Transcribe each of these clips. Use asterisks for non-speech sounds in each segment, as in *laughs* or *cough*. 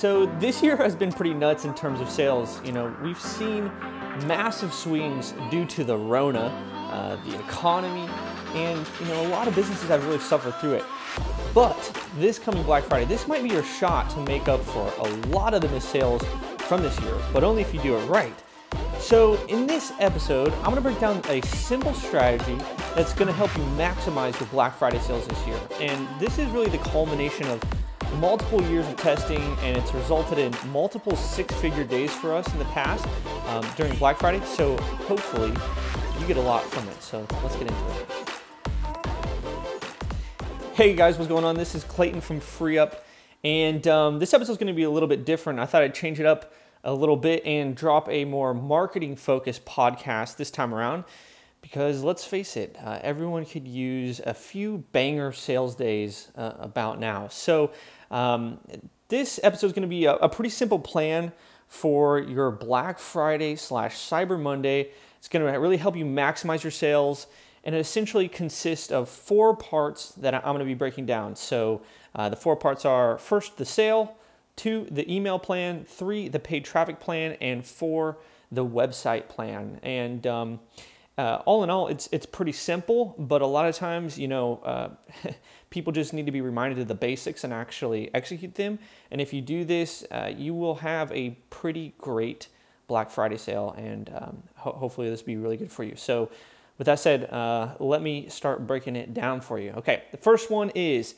So this year has been pretty nuts in terms of sales. You know, we've seen massive swings due to the Rona, uh, the economy, and you know a lot of businesses have really suffered through it. But this coming Black Friday, this might be your shot to make up for a lot of the missed sales from this year, but only if you do it right. So, in this episode, I'm gonna break down a simple strategy that's gonna help you maximize your Black Friday sales this year. And this is really the culmination of multiple years of testing, and it's resulted in multiple six figure days for us in the past um, during Black Friday. So, hopefully, you get a lot from it. So, let's get into it. Hey guys, what's going on? This is Clayton from FreeUp. and um, this episode is going to be a little bit different. I thought I'd change it up a little bit and drop a more marketing focused podcast this time around because let's face it, uh, everyone could use a few banger sales days uh, about now. So, um, this episode is going to be a, a, pretty simple plan for your Black Friday slash Cyber Monday. It's going to really help you maximize your sales, and it essentially consists of four parts that I'm going to be breaking down. So, uh, the four parts are first, the sale two, the email plan, three, the paid traffic plan, and four, the website plan. And um, uh, all in all, it's it's pretty simple, but a lot of times, you know, uh, *laughs* people just need to be reminded of the basics and actually execute them. And if you do this, uh, you will have a pretty great Black Friday sale, and um, ho- hopefully this will be really good for you. So, with that said, uh, let me start breaking it down for you. Okay, the first one is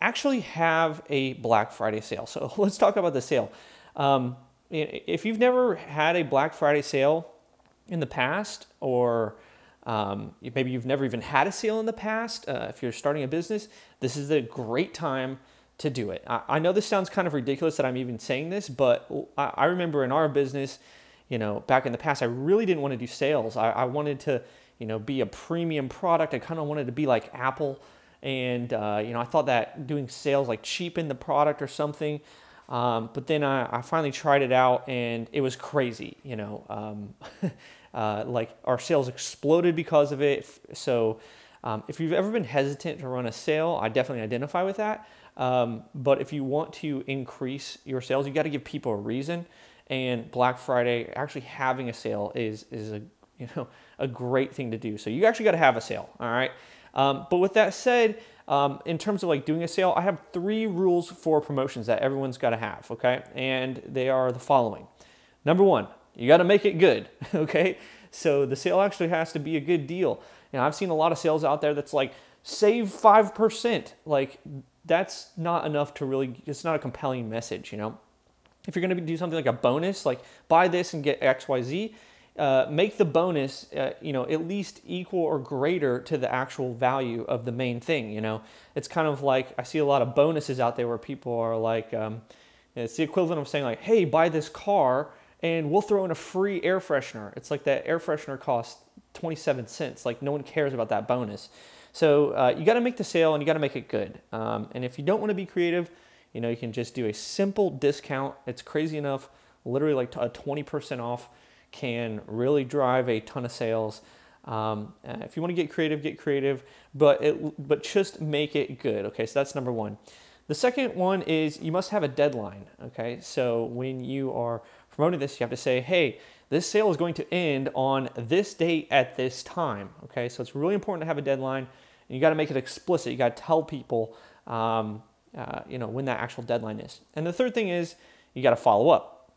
actually have a Black Friday sale. So *laughs* let's talk about the sale. Um, if you've never had a Black Friday sale in the past, or um, maybe you've never even had a sale in the past, uh, if you're starting a business, this is a great time to do it. I, I, know this sounds kind of ridiculous that I'm even saying this, but I, I, remember in our business, you know, back in the past, I really didn't want to do sales. I, I wanted to, you know, be a premium product. I kind of wanted to be like Apple and uh, you know I thought that doing sales like cheapened the product or something. Um, but then I, finally tried it out and it was crazy. You know, um, *laughs* uh, like our sales exploded because of it. So um, if you've ever been hesitant to run a sale, I definitely identify with that. Um, but if you want to increase your sales, you got to give people a reason. And Black Friday, actually having a sale is is a you know a great thing to do. So you actually got to have a sale. All right. Um, but with that said, um, in terms of like doing a sale, I have three rules for promotions that everyone's got to have, okay? And they are the following. Number one, you got to make it good, *laughs* okay? So the sale actually has to be a good deal. You know, I've seen a lot of sales out there that's like save 5%. Like that's not enough to really it's not a compelling message, you know. If you're going to do something like a bonus, like buy this and get XYZ, uh, make the bonus, uh, you know, at least equal or greater to the actual value of the main thing. You know, it's kind of like I see a lot of bonuses out there where people are like, um, it's the equivalent of saying like, "Hey, buy this car and we'll throw in a free air freshener." It's like that air freshener costs 27 cents. Like no one cares about that bonus. So uh, you got to make the sale and you got to make it good. Um, and if you don't want to be creative, you know, you can just do a simple discount. It's crazy enough, literally like a 20% off can really drive a ton of sales. Um, uh, if you want to get creative, get creative, but it, but just make it good. Okay, so that's number one. The second one is you must have a deadline. Okay, so when you are promoting this, you have to say, hey, this sale is going to end on this date at this time. Okay, so it's really important to have a deadline, and you got to make it explicit. You got to tell people, um, uh, you know, when that actual deadline is. And the third thing is you got to follow up.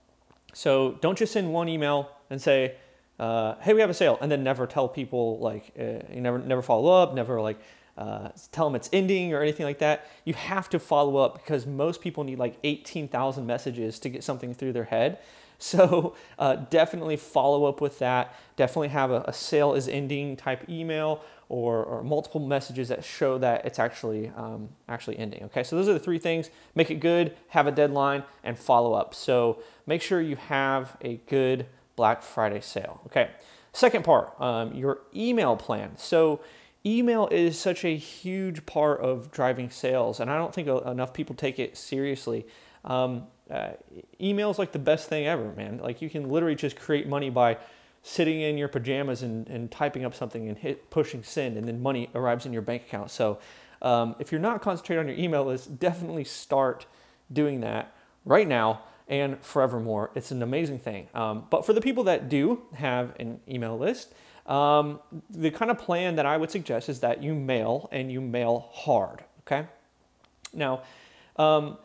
So don't just send one email and say, uh, "Hey, we have a sale," and then never tell people like uh, you never never follow up, never like uh, tell them it's ending or anything like that. You have to follow up because most people need like 18,000 messages to get something through their head. *laughs* So uh, definitely follow up with that. Definitely have a, a sale is ending type email or, or, multiple messages that show that it's actually um, actually ending. Okay, so those are the three things: make it good, have a deadline, and follow up. So make sure you have a good Black Friday sale. Okay, second part, um, your email plan. So email is such a huge part of driving sales, and I don't think enough people take it seriously. Um, uh, email is like the best thing ever, man. Like you can literally just create money by sitting in your pajamas and, and typing up something and hit pushing send, and then money arrives in your bank account. So um, if you're not concentrating on your email list, definitely start doing that right now and forevermore. It's an amazing thing. Um, but for the people that do have an email list, um, the kind of plan that I would suggest is that you mail and you mail hard. Okay. Now, um,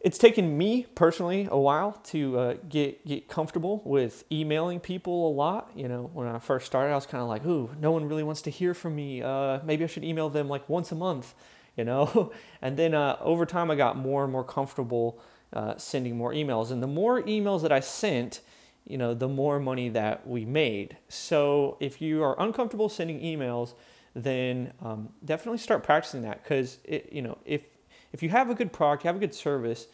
it's taken me personally a while to uh, get get comfortable with emailing people a lot. You know, when I first started, I was kind of like, "Ooh, no one really wants to hear from me. Uh, maybe I should email them like once a month." *laughs* You know, and then uh, over time, I got more and more comfortable uh, sending more emails, and the more emails that I sent, you know, the more money that we made. So if you are uncomfortable sending emails, then um, definitely start practicing that because you know if if you have a good product, you have a good service,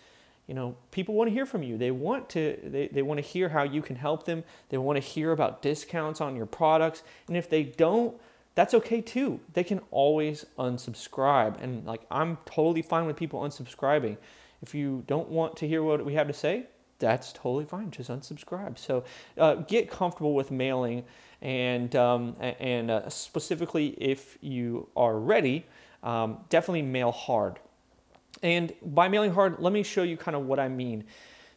you know, people want to hear from you. They want to they, they want to hear how you can help them. They want to hear about discounts on your products. And if they don't, that's okay too. They can always unsubscribe. And like I'm totally fine with people unsubscribing. If you don't want to hear what we have to say, that's totally fine. Just unsubscribe. So uh, get comfortable with mailing, and um, and uh, specifically if you are ready, um, definitely mail hard. And by mailing hard, let me show you kind of what I mean.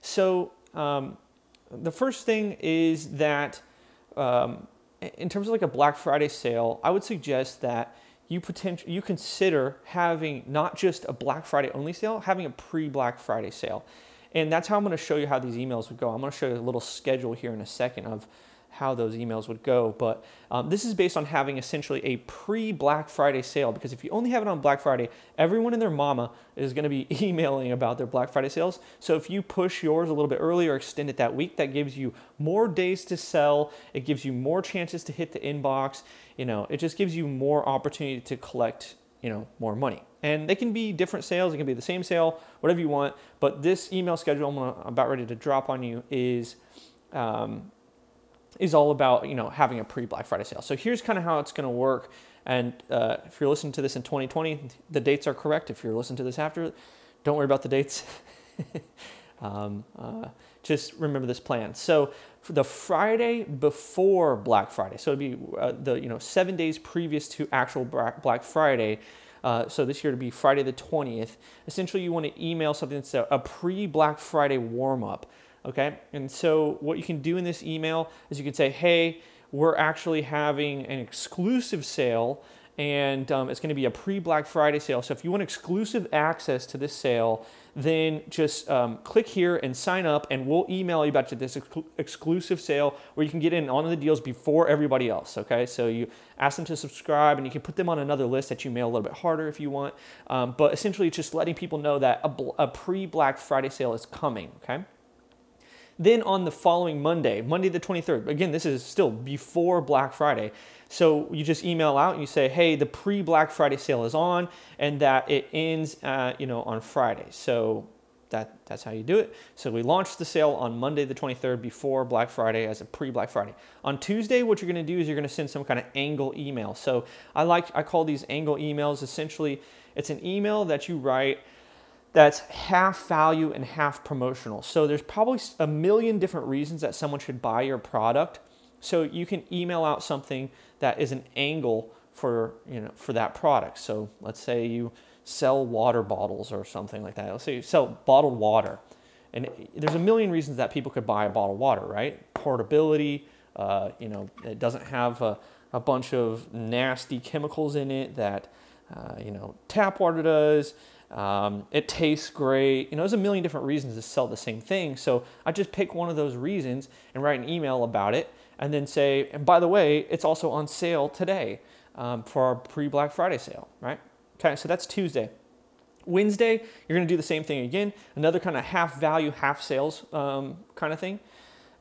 So um, the first thing is that um, in terms of like a Black Friday sale, I would suggest that you potential you consider having not just a Black Friday only sale, having a pre-Black Friday sale. And that's how I'm going to show you how these emails would go. I'm going to show you a little schedule here in a second of how those emails would go. But um, this is based on having essentially a pre Black Friday sale because if you only have it on Black Friday, everyone and their mama is going to be *laughs* emailing about their Black Friday sales. So if you push yours a little bit earlier, extend it that week, that gives you more days to sell. It gives you more chances to hit the inbox. You know, it just gives you more opportunity to collect, you know, more money. And they can be different sales. It can be the same sale, whatever you want. But this email schedule I'm, I'm about ready to drop on you is um, is all about you know having a pre Black Friday sale. So here's kind of how it's going to work. And uh, if you're listening to this in 2020, the dates are correct. If you're listening to this after, don't worry about the dates. *laughs* um, uh, just remember this plan. So the Friday before Black Friday, so it'd be uh, the you know seven days previous to actual Black Friday. Uh, so this year to be Friday the 20th. Essentially, you want to email something that's a pre Black Friday warm up. Okay, and so what you can do in this email is you can say, hey, we're actually having an exclusive sale and um, it's going to be a pre Black Friday sale. So if you want exclusive access to this sale, then just um, click here and sign up, and we'll email you about this ex- exclusive sale where you can get in on the deals before everybody else. Okay, so you ask them to subscribe, and you can put them on another list that you mail a little bit harder if you want. Um, but essentially, it's just letting people know that a, bl- a pre Black Friday sale is coming. Okay. Then on the following Monday, Monday the 23rd, again, this is still before Black Friday. So you just email out and you say, hey, the pre Black Friday sale is on and that it ends, uh, you know, on Friday. So that, that's how you do it. So we launched the sale on Monday the 23rd before Black Friday as a pre Black Friday. On Tuesday, what you're going to do is you're going to send some kind of angle email. So I like I call these angle emails. Essentially, it's an email that you write that's half value and half promotional. So there's probably a million different reasons that someone should buy your product. So you can email out something that is an angle for you know for that product. So let's say you sell water bottles or something like that. Let's say you sell bottled water, and there's a million reasons that people could buy a bottle of water, right? Portability, uh, you know, it doesn't have a, a, bunch of nasty chemicals in it that uh, you know tap water does. Um, it tastes great. You know, there's a million different reasons to sell the same thing. So I just pick one of those reasons and write an email about it and then say, and by the way, it's also on sale today um, for our pre Black Friday sale, right? Okay, so that's Tuesday. Wednesday, you're to do the same thing again, another kind of half value, half sales um, kind of thing.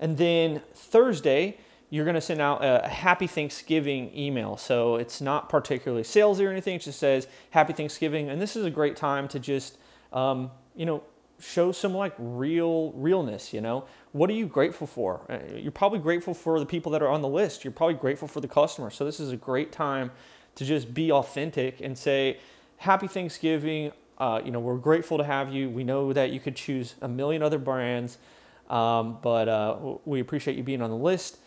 And then Thursday, you're going to send out a happy Thanksgiving email. So it's not particularly salesy or anything. It just says happy Thanksgiving. And this is a great time to just, um, you know, show some like real realness, you know? What are you grateful for? Uh, you're probably grateful for the people that are on the list. You're probably grateful for the customer. So this is a great time to just be authentic and say, happy Thanksgiving. Uh, you know, we're grateful to have you. We know that you could choose a million other brands, um, but uh, we appreciate you being on the list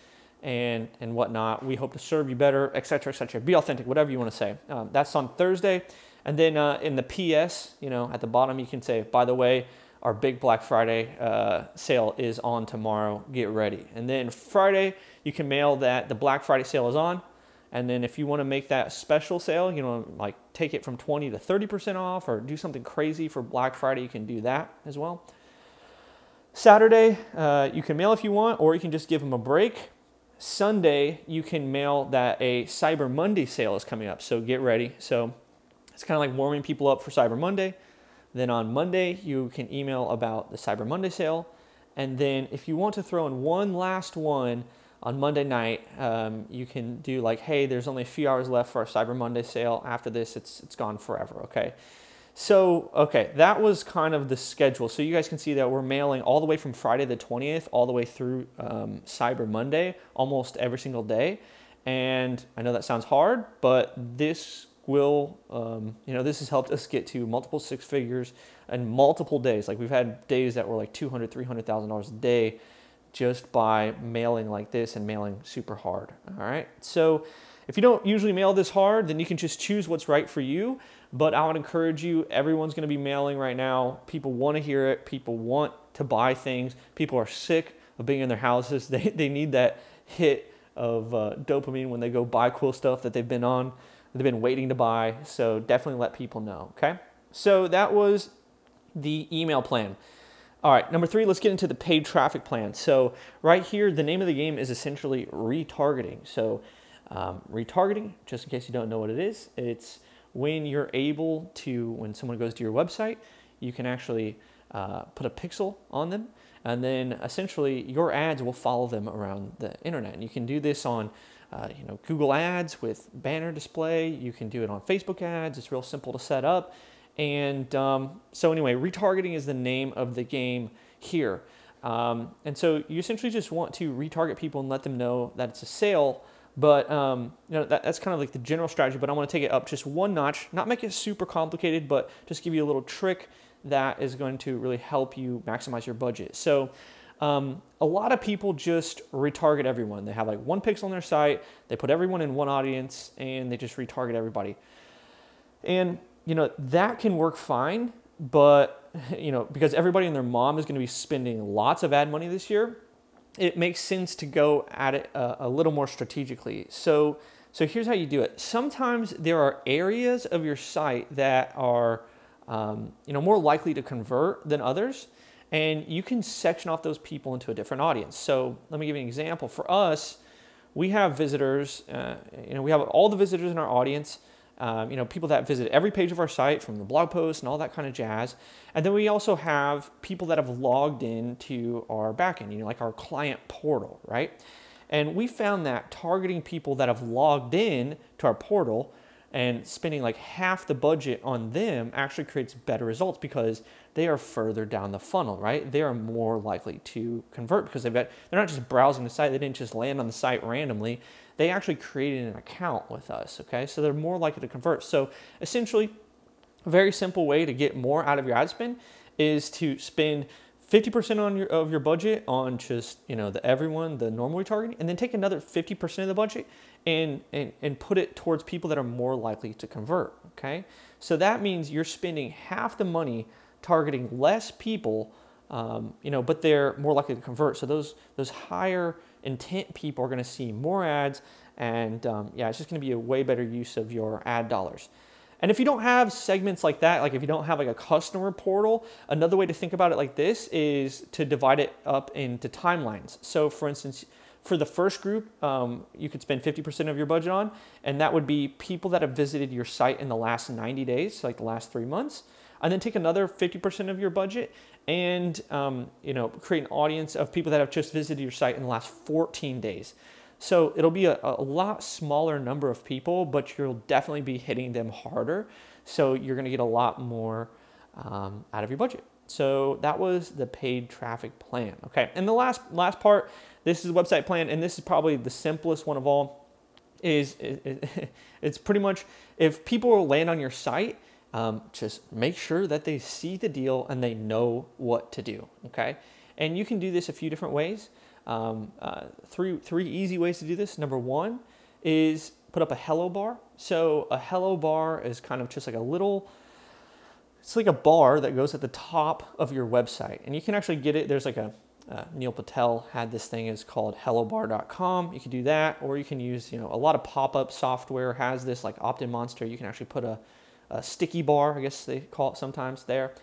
and and whatnot. We hope to serve you better, etc., etc. Be authentic, whatever you want to say. Um, that's on Thursday, and then uh, in the PS, you know, at the bottom you can say, by the way, our big Black Friday uh, sale is on tomorrow. Get ready. And then Friday, you can mail that the Black Friday sale is on. And then if you want to make that special sale, you know, like take it from 20 to 30% off or do something crazy for Black Friday, you can do that as well. Saturday, uh, you can mail if you want, or you can just give them a break. Sunday, you can mail that a Cyber Monday sale is coming up. So get ready. So it's kind of like warming people up for Cyber Monday. Then on Monday, you can email about the Cyber Monday sale. And then if you want to throw in one last one on Monday night, um, you can do like, hey, there's only a few hours left for our Cyber Monday sale. After this, it's, it's gone forever, okay? So, okay, that was kind of the schedule. So you guys can see that we're mailing all the way from Friday the 20th all the way through um, Cyber Monday, almost every single day. And I know that sounds hard, but this will, um, you know, this has helped us get to multiple six figures and multiple days. Like we've had days that were like 200, $300,000 a day just by mailing like this and mailing super hard. All right. So if you don't usually mail this hard, then you can just choose what's right for you. But I would encourage you, everyone's to be mailing right now. People want to hear it. People want to buy things. People are sick of being in their houses. *laughs* They, they need that hit of uh, dopamine when they go buy cool stuff that they've been on, they've been waiting to buy. So definitely let people know. Okay. So that was the email plan. All right, number three, let's get into the paid traffic plan. So right here, the name of the game is essentially retargeting. So um, retargeting, just in case you don't know what it is, it's when you're able to, when someone goes to your website, you can actually uh, put a pixel on them, and then essentially your ads will follow them around the internet. And you can do this on, uh, you know, Google Ads with banner display. You can do it on Facebook ads. It's real simple to set up. And um, so anyway, retargeting is the name of the game here. Um, and so you essentially just want to retarget people and let them know that it's a sale but um, you know that, that's kind of like the general strategy. But I want to take it up just one notch, not make it super complicated, but just give you a little trick that is going to really help you maximize your budget. So um, a lot of people just retarget everyone. They have like one pixel on their site, they put everyone in one audience, and they just retarget everybody. And you know that can work fine, but *laughs* you know because everybody and their mom is going to be spending lots of ad money this year it makes sense to go at it a, a, little more strategically. So, so here's how you do it. Sometimes there are areas of your site that are, um, you know, more likely to convert than others, and you can section off those people into a different audience. So, let me give you an example. For us, we have visitors. Uh, you know, we have all the visitors in our audience um, you know, people that visit every page of our site from the blog posts and all that kind of jazz. And then we also have people that have logged into our backend, you know, like our client portal, right? And we found that targeting people that have logged in to our portal and spending like half the budget on them actually creates better results because they are further down the funnel, right? They are more likely to convert because they've got, they're not just browsing the site, they didn't just land on the site randomly they actually created an account with us, okay? So they're more likely to convert. So essentially, a very simple way to get more out of your ad spend is to spend 50% on your, of your budget on just, you know, the everyone, the normally retargeting, and then take another 50% of the budget and, and, and put it towards people that are more likely to convert, okay? So that means you're spending half the money targeting less people, um, you know, but they're more likely to convert. So those, those higher intent people are going to see more ads. And um, yeah, it's just going to be a way better use of your ad dollars. And if you don't have segments like that, like if you don't have like a customer portal, another way to think about it like this is to divide it up into timelines. So for instance, for the first group, um, you could spend 50% of your budget on, and that would be people that have visited your site in the last 90 days, like the last three months. And then take another 50% of your budget and um, you know create an audience of people that have just visited your site in the last 14 days. So it'll be a, a lot smaller number of people, but you'll definitely be hitting them harder. So you're going to get a lot more um, out of your budget. So that was the paid traffic plan. Okay, and the last last part, this is the website plan, and this is probably the simplest one of all. Is *laughs* it's pretty much if people land on your site um, just make sure that they see the deal and they know what to do. Okay, and you can do this a few different ways. Um, uh, three three easy ways to do this. Number one is put up a hello bar. So a hello bar is kind of just like a little it's like a bar that goes at the top of your website, and you can actually get it. There's like a uh, Neil Patel had this thing is called hellobar.com. You can do that, or you can use, you know, a lot of pop-up software has this like OptinMonster. You can actually put a, a sticky bar, I guess they call it sometimes there.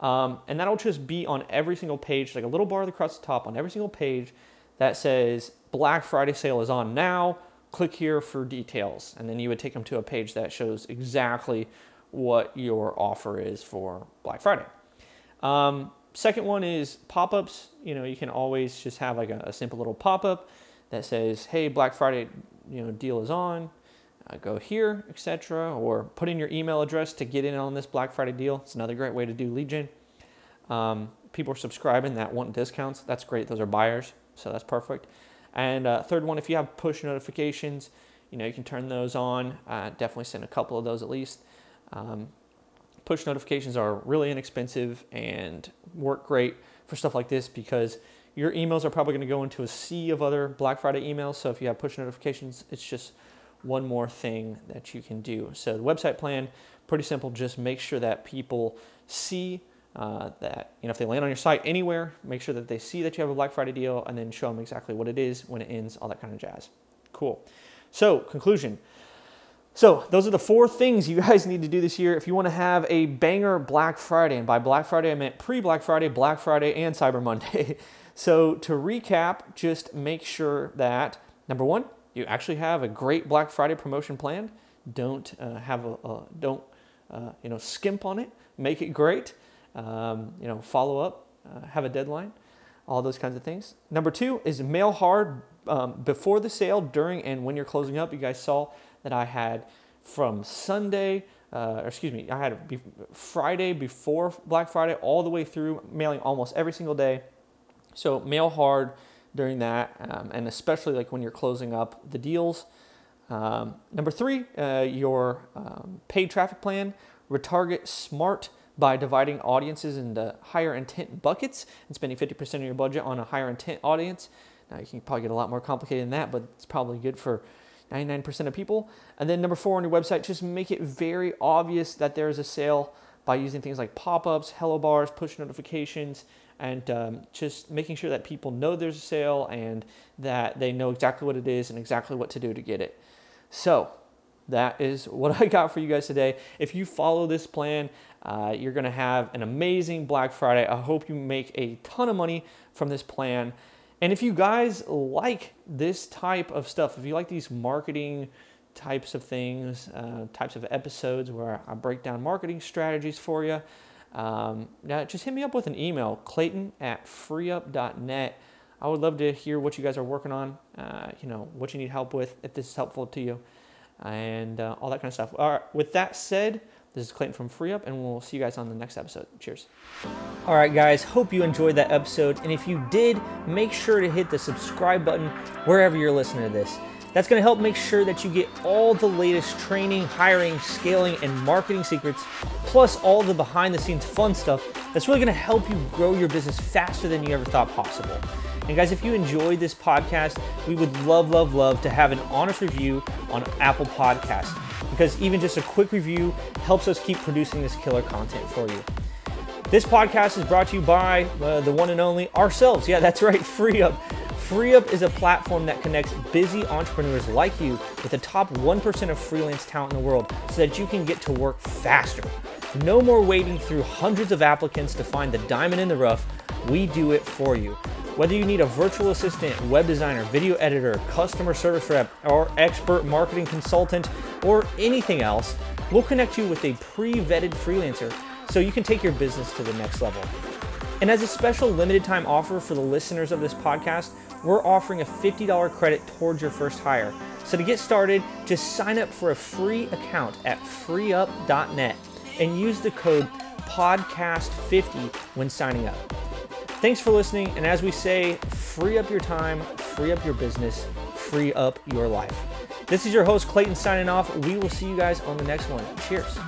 Um, and that'll just be on every single page, like a little bar across the top on every single page that says Black Friday sale is on now. Click here for details. And then you would take them to a page that shows exactly what your offer is for Black Friday. Um, second one is pop-ups. You know, you can always just have like a, a simple little pop-up that says, "Hey, Black Friday, you know, deal is on. Uh, go here, etc." Or put in your email address to get in on this Black Friday deal. It's another great way to do lead gen. Um, people are subscribing that want discounts. That's great. Those are buyers, so that's perfect. And uh, third one, if you have push notifications, you know, you can turn those on. Uh, definitely send a couple of those at least. Um, push notifications are really inexpensive and work great for stuff like this because your emails are probably going to go into a sea of other Black Friday emails. So if you have push notifications, it's just one more thing that you can do. So the website plan, pretty simple. Just make sure that people see uh, that, you know, if they land on your site anywhere, make sure that they see that you have a Black Friday deal and then show them exactly what it is, when it ends, all that kind of jazz. Cool. So conclusion. So, those are the four things you *laughs* guys need to do this year if you want to have a banger Black Friday. And by Black Friday, I meant pre Black Friday, Black Friday, and Cyber Monday. *laughs* so, to recap, just make sure that number one, you actually have a great Black Friday promotion plan. Don't uh, have a, a don't uh, you know skimp on it. Make it great. Um, you know, follow up, uh, have a deadline, all those kinds of things. Number two is mail hard um, before the sale, during, and when you're closing up. You guys saw that I had from Sunday, uh, or excuse me, I had be- Friday before Black Friday all the way through, mailing almost every single day. So mail hard during that, um, and especially like when you're closing up the deals. Um, number three, uh, your um, paid traffic plan. Retarget smart by dividing audiences into higher intent buckets and spending 50% of your budget on a higher intent audience. Now you can probably get a lot more complicated than that, but it's probably good for 99% of people. And then number four on your website, just make it very obvious that there is a sale by using things like pop-ups, hello bars, push notifications, and um, just making sure that people know there's a sale and that they know exactly what it is and exactly what to do to get it. So that is what *laughs* I got for you guys today. If you follow this plan, uh, you're to have an amazing Black Friday. I hope you make a ton of money from this plan. And if you guys like this type of stuff, if you like these marketing types of things, uh, types of episodes where I break down marketing strategies for you, um, yeah, just hit me up with an email, clayton at freeup.net. I would love to hear what you guys are working on, uh, you know, what you need help with, if this is helpful to you, and uh, all that kind of stuff. All right, with that said, this is Clayton from FreeUp, and we'll see you guys on the next episode. Cheers. All right, guys, hope you enjoyed that episode. And if you did, make sure to hit the subscribe button wherever you're listening to this. That's going to help make sure that you get all the latest training, hiring, scaling, and marketing secrets, plus all the behind the scenes fun stuff that's really going to help you grow your business faster than you ever thought possible. And guys, if you enjoyed this podcast, we would love, love, love to have an honest review on Apple Podcasts because even just a quick review helps us keep producing this killer content for you. This podcast is brought to you by uh, the one and only ourselves. Yeah, that's right, FreeUp. FreeUp is a platform that connects busy entrepreneurs like you with the top 1% of freelance talent in the world so that you can get to work faster. No more waiting through hundreds of applicants to find the diamond in the rough. We do it for you. Whether you need a virtual assistant, web designer, video editor, customer service rep, or expert marketing consultant, or anything else, we'll connect you with a pre vetted freelancer so you can take your business to the next level. And as a special limited time offer for the listeners of this podcast, we're offering a $50 credit towards your first hire. So to get started, just sign up for a free account at freeup.net and use the code podcast50 when signing up. Thanks for listening. And as we say, free up your time, free up your business, free up your life. This is your host, Clayton, signing off. We will see you guys on the next one. Cheers.